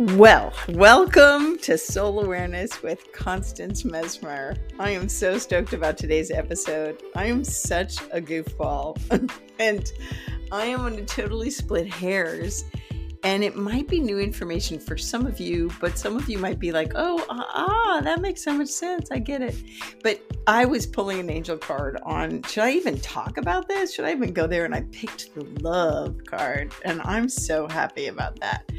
Well, welcome to Soul Awareness with Constance Messmer. I am so stoked about today's episode. I am such a goofball, and I am going to totally split hairs and it might be new information for some of you, but some of you might be like, oh, ah, that makes so much sense. I get it. But I was pulling an angel card on, should I even talk about this? Should I even go there? And I picked the love card, and I'm so happy about that.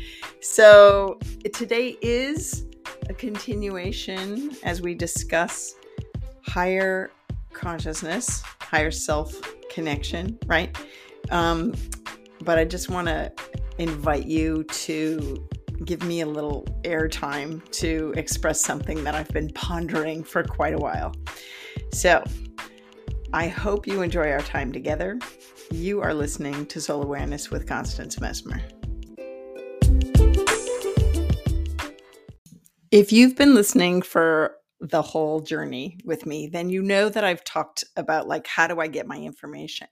So today is a continuation as we discuss higher consciousness, higher self connection, right? Um, but I just want to invite you to give me a little airtime to express something that I've been pondering for quite a while. So, I hope you enjoy our time together. You are listening to Soul Awareness with Constance Messmer. If you've been listening for the whole journey with me, then you know that I've talked about like how do I get my information?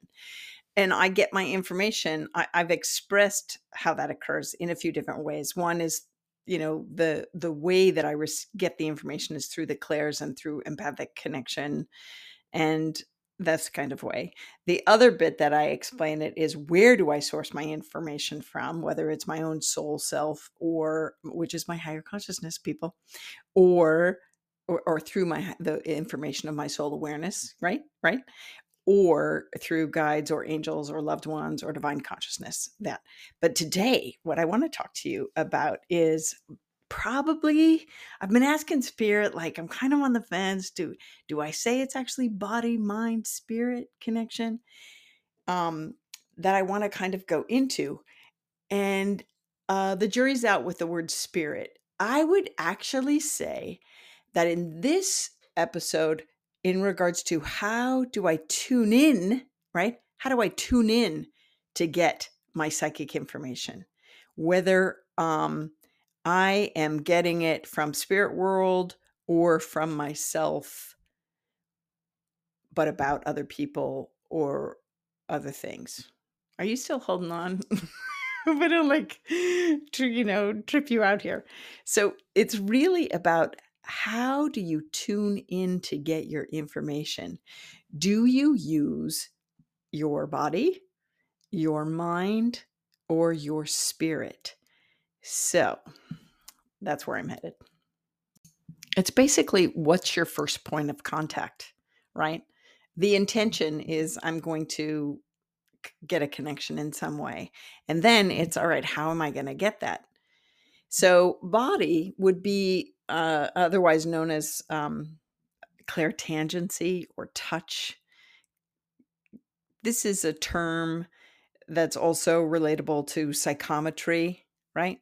And I get my information. I, have expressed how that occurs in a few different ways. One is, you know, the the way that I res- get the information is through the clairs and through empathic connection, and that's kind of way. The other bit that I mm. explain it is where do I source my information from, whether it's my own soul self or which is my higher consciousness people, or or, or through my the information of my soul awareness, mm. right? Right? Or through guides or angels or loved ones or divine consciousness that. But today what i want to talk to you about is probably i've been asking spirit like i'm kind of on the fence do do i say it's actually body mind spirit connection um that i want to kind of go into? And uh the jury's out with the word spirit. I would actually say that in this episode in regards to how do I tune in, right? How do I tune in to get my psychic information? Whether um, I am getting it from spirit world or from myself, but about other people or other things. Are you still holding on? but I don't like you know, trip you out here. So it's really about how do you tune in to get your information? Do you use your body, your mind, or your spirit? So that's where I'm headed. It's basically what's your first point of contact, right? The intention is I'm going to get a connection in some way. And then it's all right, how am I going to get that? So, body would be uh, otherwise known as um, clairtangency or touch. This is a term that's also relatable to psychometry, right?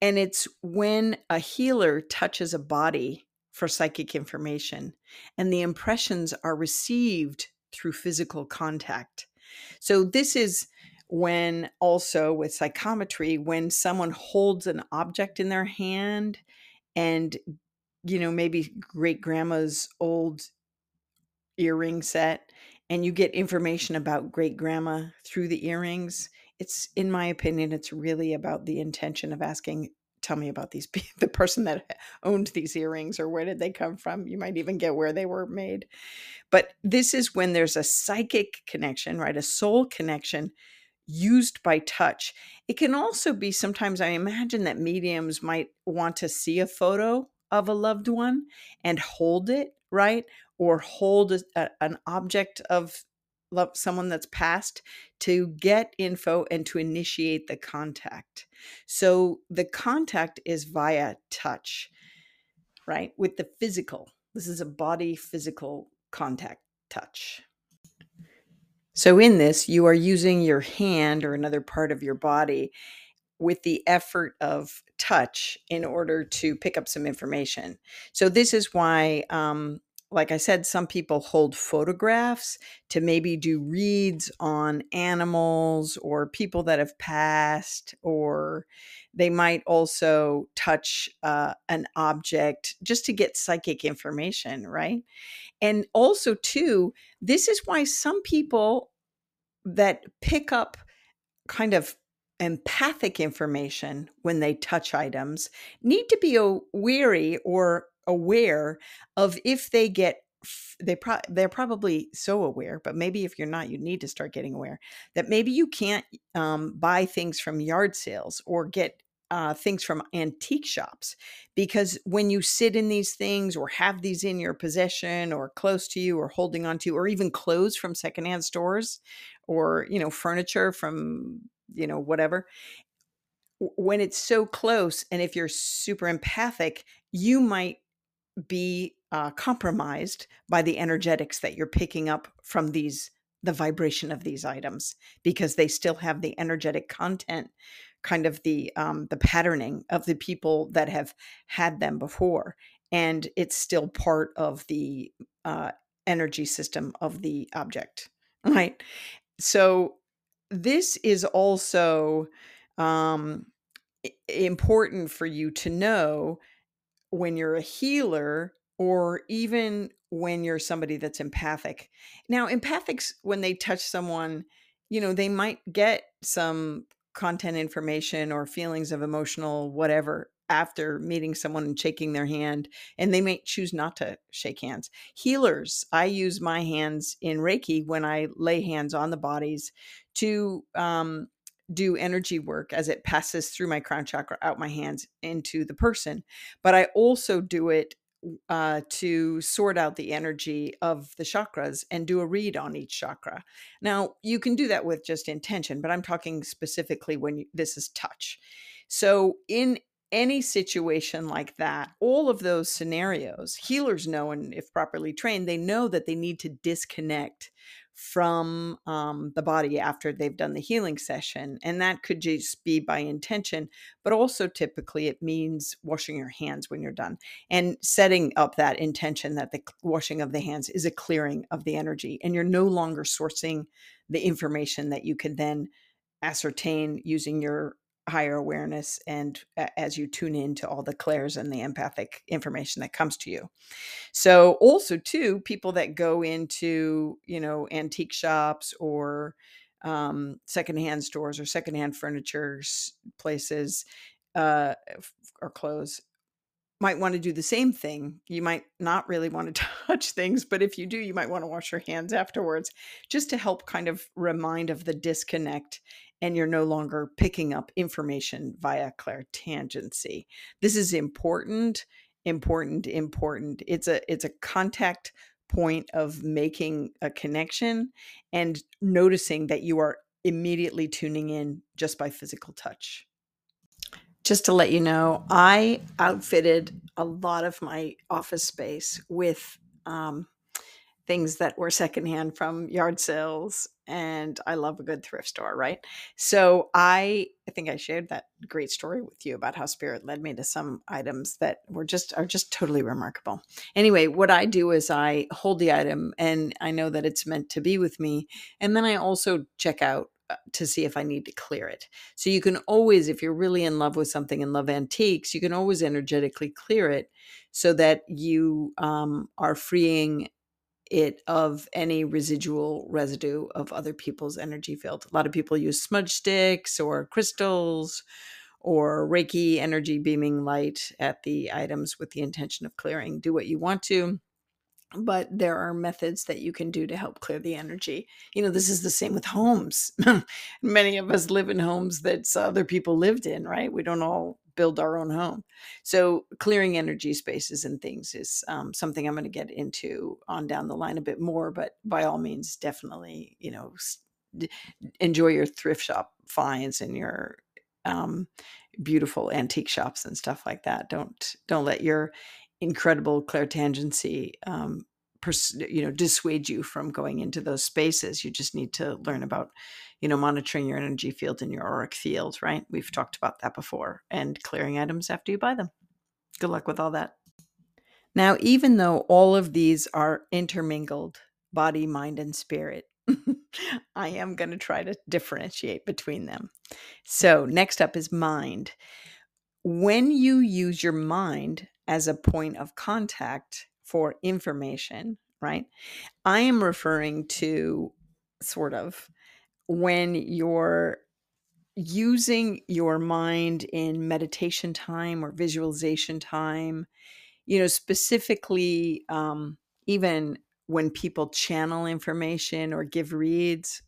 And it's when a healer touches a body for psychic information and the impressions are received through physical contact. So, this is when also with psychometry, when someone holds an object in their hand and you know maybe great grandma's old earring set and you get information about great grandma through the earrings it's in my opinion it's really about the intention of asking tell me about these the person that owned these earrings or where did they come from? You might even get where they were made. But this is when there's a psychic connection right a soul connection used by touch. It can also be sometimes I imagine that mediums might want to see a photo of a loved one and hold it, right? Or hold a, an object of love, someone that's passed to get info and to initiate the contact. So the contact is via touch, right? With the physical. This is a body physical contact touch. So, in this, you are using your hand or another part of your body with the effort of touch in order to pick up some information. So, this is why, um, like I said, some people hold photographs to maybe do reads on animals or people that have passed, or they might also touch uh, an object just to get psychic information, right? And also, too, this is why some people that pick up kind of empathic information when they touch items need to be weary or aware of if they get they pro- they're probably so aware but maybe if you're not you need to start getting aware that maybe you can't um, buy things from yard sales or get uh, things from antique shops because when you sit in these things or have these in your possession or close to you or holding on to or even clothes from secondhand stores or you know furniture from you know whatever when it's so close and if you're super empathic you might be uh, compromised by the energetics that you're picking up from these the vibration of these items because they still have the energetic content kind of the um, the patterning of the people that have had them before, and it's still part of the uh, energy system of the object, right? So this is also um, important for you to know when you're a healer or even when you're somebody that's empathic. Now, empathics, when they touch someone, you know, they might get some content information or feelings of emotional whatever after meeting someone and shaking their hand and they may choose not to shake hands. Healers i use my hands in reiki when i lay hands on the bodies to um, do energy work as it passes through my crown chakra out my hands into the person but i also do it uh, to sort out the energy of the chakras and do a read on each chakra. Now, you can do that with just intention, but I'm talking specifically when you, this is touch. So, in any situation like that, all of those scenarios, healers know, and if properly trained, they know that they need to disconnect from um, the body after they've done the healing session. And that could just be by intention, but also typically it means washing your hands when you're done and setting up that intention that the washing of the hands is a clearing of the energy and you're no longer sourcing the information that you can then ascertain using your higher awareness and as you tune in to all the clairs and the empathic information that comes to you so also too people that go into you know antique shops or um, secondhand stores or secondhand furniture places uh, or clothes might want to do the same thing. You might not really want to touch things, but if you do, you might want to wash your hands afterwards just to help kind of remind of the disconnect and you're no longer picking up information via clairtangency. This is important, important, important. It's a it's a contact point of making a connection and noticing that you are immediately tuning in just by physical touch. Just to let you know, I outfitted a lot of my office space with um, things that were secondhand from yard sales and I love a good thrift store, right? So I I think I shared that great story with you about how spirit led me to some items that were just are just totally remarkable. Anyway, what I do is I hold the item and I know that it's meant to be with me and then I also check out uh, to see if I need to clear it. So you can always if you're really in love with something and love antiques, you can always energetically clear it so that you um, are freeing it of any residual residue of other people's energy field. A lot of people use smudge sticks or crystals or Reiki energy beaming light at the items with the intention of clearing. Do what you want to, but there are methods that you can do to help clear the energy. You know, this is the same with homes. Many of us live in homes that other people lived in, right? We don't all build our own home. So clearing energy spaces and things is um, something I'm going to get into on down the line a bit more. But by all means, definitely, you know, enjoy your thrift shop finds and your um, beautiful antique shops and stuff like that. Don't don't let your incredible clairtangency um, pers- you know dissuade you from going into those spaces. You just need to learn about you know, monitoring your energy field and your auric field, right? We've talked about that before, and clearing items after you buy them. Good luck with all that. Now, even though all of these are intermingled, body, mind, and spirit, I am going to try to differentiate between them. So, next up is mind. When you use your mind as a point of contact for information, right? I am referring to sort of when you're using your mind in meditation time or visualization time, you know, specifically, um, even when people channel information or give reads,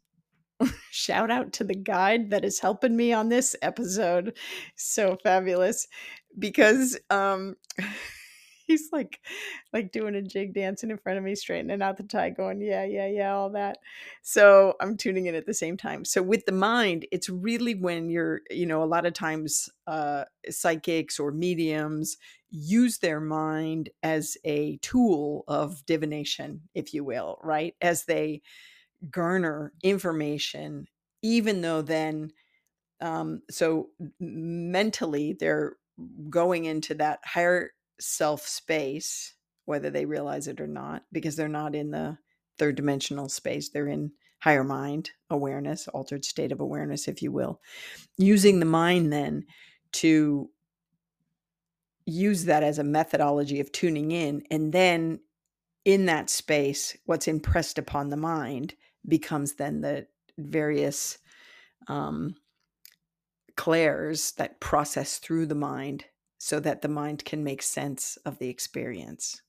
shout out to the guide that is helping me on this episode. So fabulous because um he's like like doing a jig dancing in front of me straightening out the tie going yeah yeah yeah all that. So i'm tuning in at the same time. So with the mind it's really when you're you know a lot of times uh psychics or mediums use their mind as a tool of divination if you will right? As they garner information even though then um so mentally they're going into that higher self space, whether they realize it or not, because they're not in the third dimensional space. They're in higher mind awareness, altered state of awareness, if you will. Using the mind then to use that as a methodology of tuning in. And then in that space, what's impressed upon the mind becomes then the various um, clairs that process through the mind so that the mind can make sense of the experience,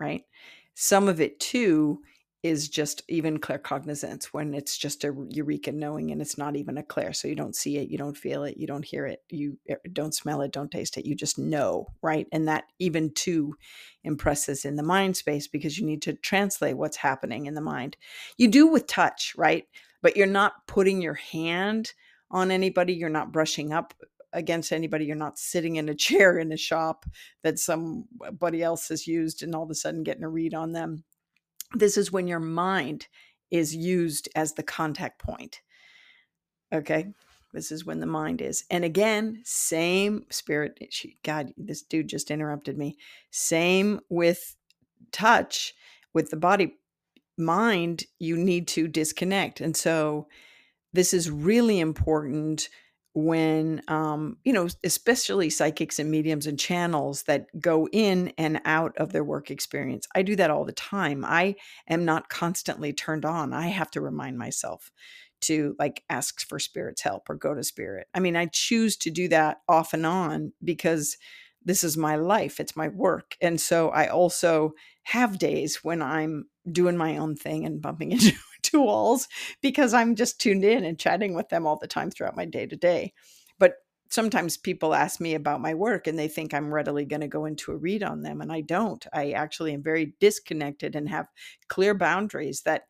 right? Some of it too is just even claircognizance when it's just a eureka knowing and it's not even a clair. So you don't see it, you don't feel it, you don't hear it, you eh, don't smell it, don't taste it, you just know, right? And that even too impresses in the mind space because you need to translate what's happening in the mind. You do with touch, right? But you're not putting your hand on anybody, you're not brushing up against anybody. You're not sitting in a chair in a shop that somebody else has used and all of a sudden getting a read on them. This is when your mind is used as the contact point. Okay. This is when the mind is. And again, same spirit. She, God, this dude just interrupted me. Same with touch, with the body. Mind, you need to disconnect. And so this is really important when um, you know especially psychics and mediums and channels that go in and out of their work experience i do that all the time. I am not constantly turned on. I have to remind myself to like ask for spirit's help or go to spirit. I mean i choose to do that off and on because this is my life. It's my work. And so i also have days when i'm doing my own thing and bumping into two walls because I'm just tuned in and chatting with them all the time throughout my day to day. But sometimes people ask me about my work and they think I'm readily going to go into a read on them. And I don't. I actually am very disconnected and have clear boundaries that,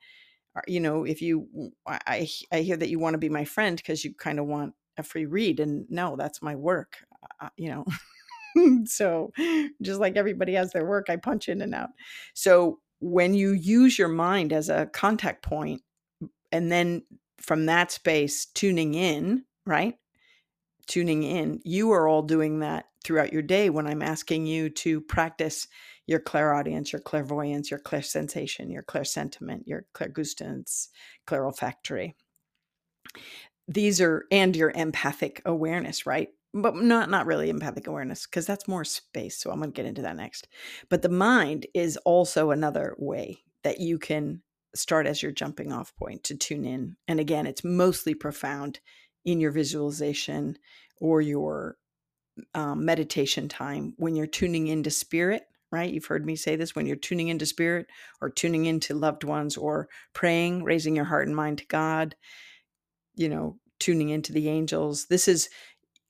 are, you know, if you, I, I hear that you want to be my friend because you kind of want a free read. And no, that's my work, uh, you know. so just like everybody has their work, I punch in and out. So when you use your mind as a contact point and then from that space tuning in, right? Tuning in, you are all doing that throughout your day when I'm asking you to practice your clairaudience, your clairvoyance, your clairsensation, your clairsentiment, your clairgustance, clairolfactory. These are and your empathic awareness, right? But not not really empathic awareness because that's more space so i'm going to get into that next. But the mind is also another way that you can start as your jumping off point to tune in and again it's mostly profound in your visualization or your um, meditation time when you're tuning into spirit right? You've heard me say this when you're tuning into spirit or tuning into loved ones or praying raising your heart and mind to god you know tuning into the angels this is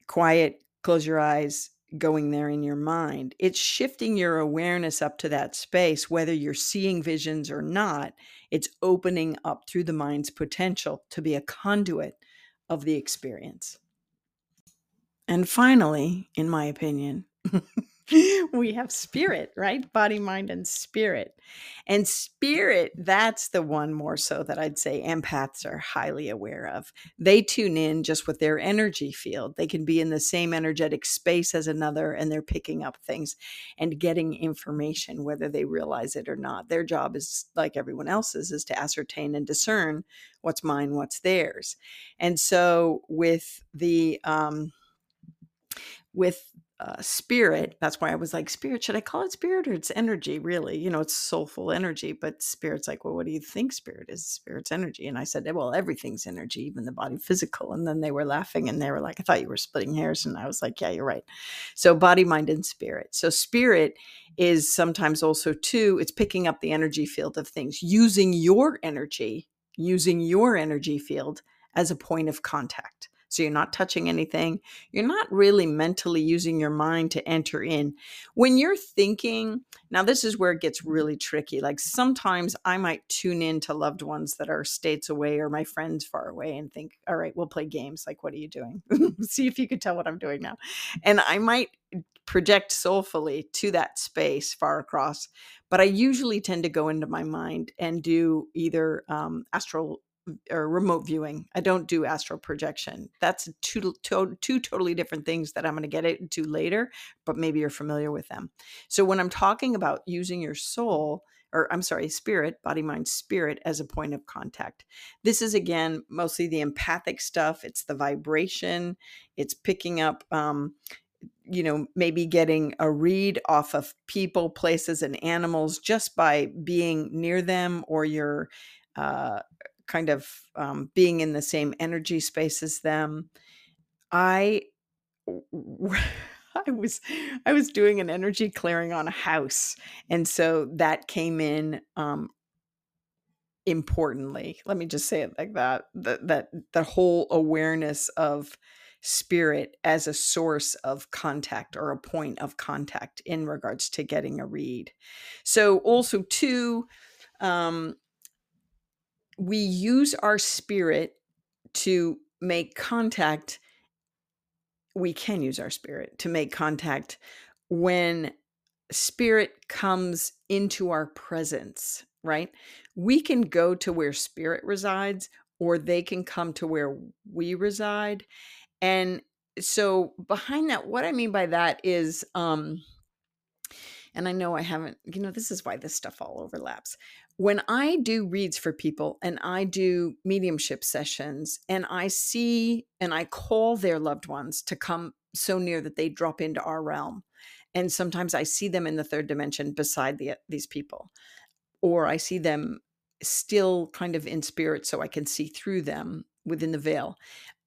quiet, close your eyes, going there in your mind. It's shifting your awareness up to that space, whether you're seeing visions or not. It's opening up through the mind's potential to be a conduit of the experience. And finally, in my opinion, we have spirit, right? Body, mind, and spirit. And spirit, that's the one more so that I'd say empaths are highly aware of. They tune in just with their energy field. They can be in the same energetic space as another and they're picking up things and getting information, whether they realize it or not. Their job is, like everyone else's, is to ascertain and discern what's mine, what's theirs. And so with the, um, with uh, spirit. That's why I was like, spirit, should I call it spirit or it's energy? Really, you know, it's soulful energy. But spirit's like, well, what do you think spirit is? Spirit's energy. And I said, well, everything's energy, even the body physical. And then they were laughing and they were like, I thought you were splitting hairs. And I was like, yeah, you're right. So body, mind, and spirit. So spirit is sometimes also too, it's picking up the energy field of things, using your energy, using your energy field as a point of contact. So you're not touching anything. You're not really mentally using your mind to enter in. When you're thinking, now this is where it gets really tricky. Like sometimes I might tune in to loved ones that are states away or my friends far away and think, all right, we'll play games. Like, what are you doing? See if you could tell what I'm doing now. And I might project soulfully to that space far across. But I usually tend to go into my mind and do either um, astral or remote viewing. I don't do astral projection. That's two, totally different things that I'm going to get into later, but maybe you're familiar with them. So when I'm talking about using your soul, or I'm sorry, spirit, body, mind, spirit as a point of contact. This is again mostly the empathic stuff. It's the vibration. It's picking up, um, you know, maybe getting a read off of people, places, and animals just by being near them or your uh, kind of um, being in the same energy space as them. I I was I was doing an energy clearing on a house, and so that came in um, importantly. Let me just say it like that. That that the whole awareness of spirit as a source of contact or a point of contact in regards to getting a read. So also too, um, we use our spirit to make contact we can use our spirit to make contact when spirit comes into our presence right we can go to where spirit resides or they can come to where we reside and so behind that what i mean by that is um and I know I haven't, you know, this is why this stuff all overlaps. When I do reads for people and I do mediumship sessions and I see and I call their loved ones to come so near that they drop into our realm. And sometimes I see them in the third dimension beside the, these people, or I see them still kind of in spirit so I can see through them within the veil.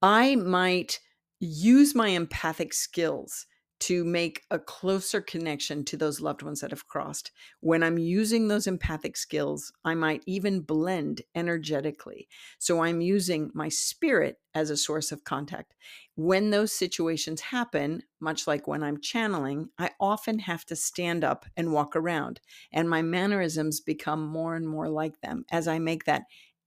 I might use my empathic skills to make a closer connection to those loved ones that have crossed. When I'm using those empathic skills, I might even blend energetically. So I'm using my spirit as a source of contact. When those situations happen, much like when I'm channeling, I often have to stand up and walk around, and my mannerisms become more and more like them as I make that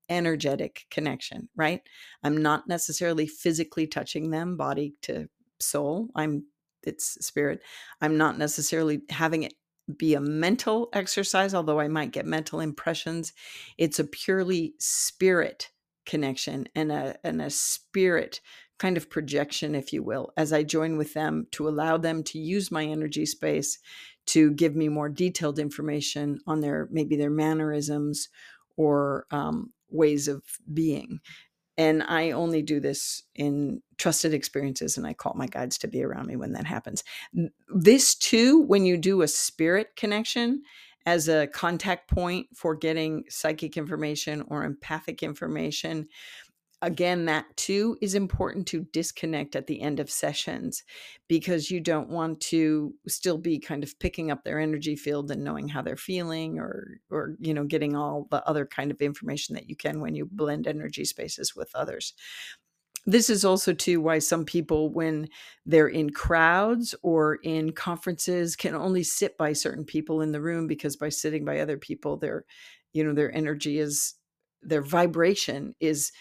energetic connection, right? I'm not necessarily physically touching them, body to soul. I'm it's spirit. I'm not necessarily having it be a mental exercise, although I might get mental impressions. It's a purely spirit connection and a and a spirit kind of projection, if you will, as I join with them to allow them to use my energy space to give me more detailed information on their maybe their mannerisms or um, ways of being. And I only do this in trusted experiences, and I call my guides to be around me when that happens. This, too, when you do a spirit connection as a contact point for getting psychic information or empathic information, again, that too is important to disconnect at the end of sessions because you don't want to still be kind of picking up their energy field and knowing how they're feeling or or you know getting all the other kind of information that you can when you blend energy spaces with others. This is also too why some people when they're in crowds or in conferences can only sit by certain people in the room because by sitting by other people their you know their energy is their vibration is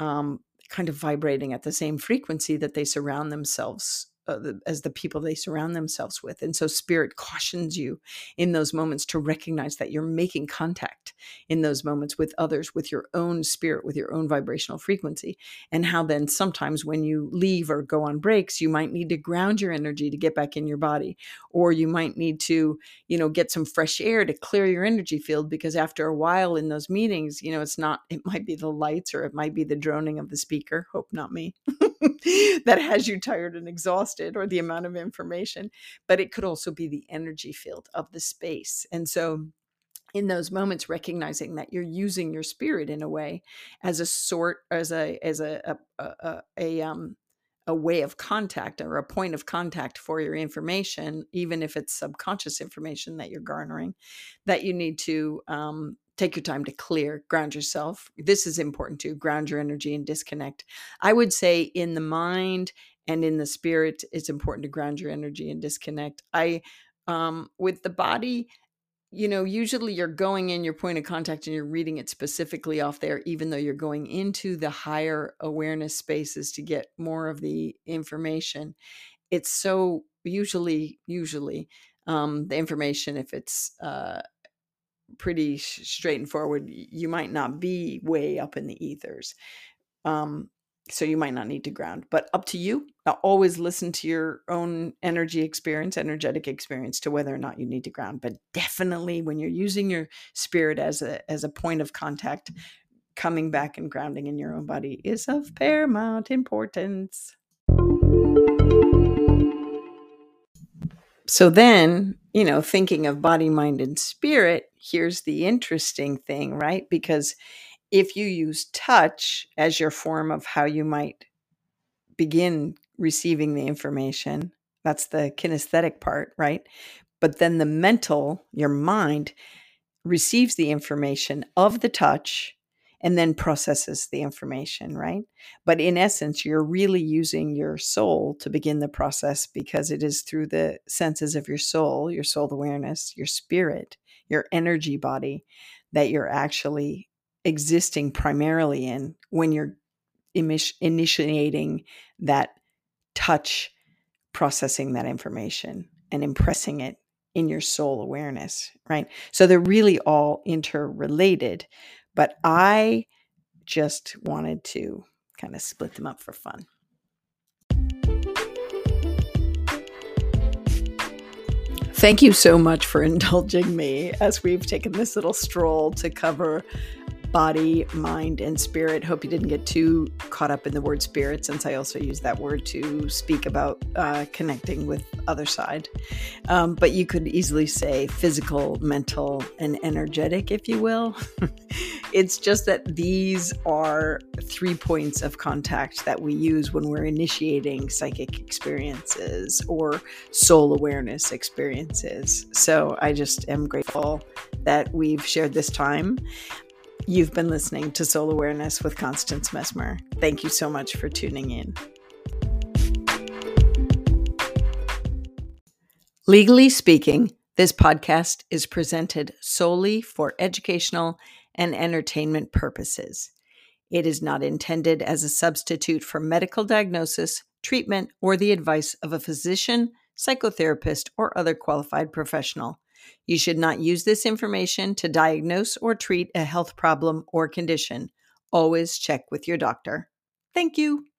um, kind of vibrating at the same frequency that they surround themselves the, Uh, as the people they surround themselves with. And so spirit cautions you in those moments to recognize that you're making contact in those moments with others, with your own spirit, with your own vibrational frequency. And how then sometimes when you leave or go on breaks, you might need to ground your energy to get back in your body, or you might need to, you know, get some fresh air to clear your energy field because after a while in those meetings, you know, it's not, it might be the lights or it might be the droning of the speaker. Hope not me. that has you tired and exhausted or the amount of information, but it could also be the energy field of the space. And so in those moments recognizing that you're using your spirit in a way as a sort as a as a a, a, a um a way of contact or a point of contact for your information even if it's subconscious information that you're garnering that you need to um, take your time to clear ground yourself. This is important too ground your energy and disconnect. I would say in the mind and in the spirit it's important to ground your energy and disconnect. I um, with the body you know, usually you're going in your point of contact and you're reading it specifically off there, even though you're going into the higher awareness spaces to get more of the information. It's so usually, usually, um, the information, if it's uh, pretty straight and forward, you might not be way up in the ethers. Um, so you might not need to ground but up to you I'll always listen to your own energy experience energetic experience to whether or not you need to ground but definitely when you're using your spirit as a as a point of contact coming back and grounding in your own body is of paramount importance so then you know thinking of body mind and spirit here's the interesting thing right because if you use touch as your form of how you might begin receiving the information, that's the kinesthetic part, right? But then the mental, your mind, receives the information of the touch and then processes the information, right? But in essence, you're really using your soul to begin the process because it is through the senses of your soul, your soul awareness, your spirit, your energy body, that you're actually existing primarily in when you're initiating that touch processing that information and impressing it in your soul awareness, right? So they're really all interrelated, but I just wanted to kind of split them up for fun. Thank you so much for indulging me as we've taken this little stroll to cover body, mind, and spirit. Hope you didn't get too caught up in the word spirit, since I also use that word to speak about uh, connecting with other side. Um, but you could easily say physical, mental, and energetic, if you will. it's just that these are three points of contact that we use when we're initiating psychic experiences or soul awareness experiences. So I just am grateful that we've shared this time. You've been listening to Soul Awareness with Constance Messmer. Thank you so much for tuning in. Legally speaking, this podcast is presented solely for educational and entertainment purposes. It is not intended as a substitute for medical diagnosis, treatment, or the advice of a physician, psychotherapist, or other qualified professional. You should not use this information to diagnose or treat a health problem or condition. Always check with your doctor. Thank you.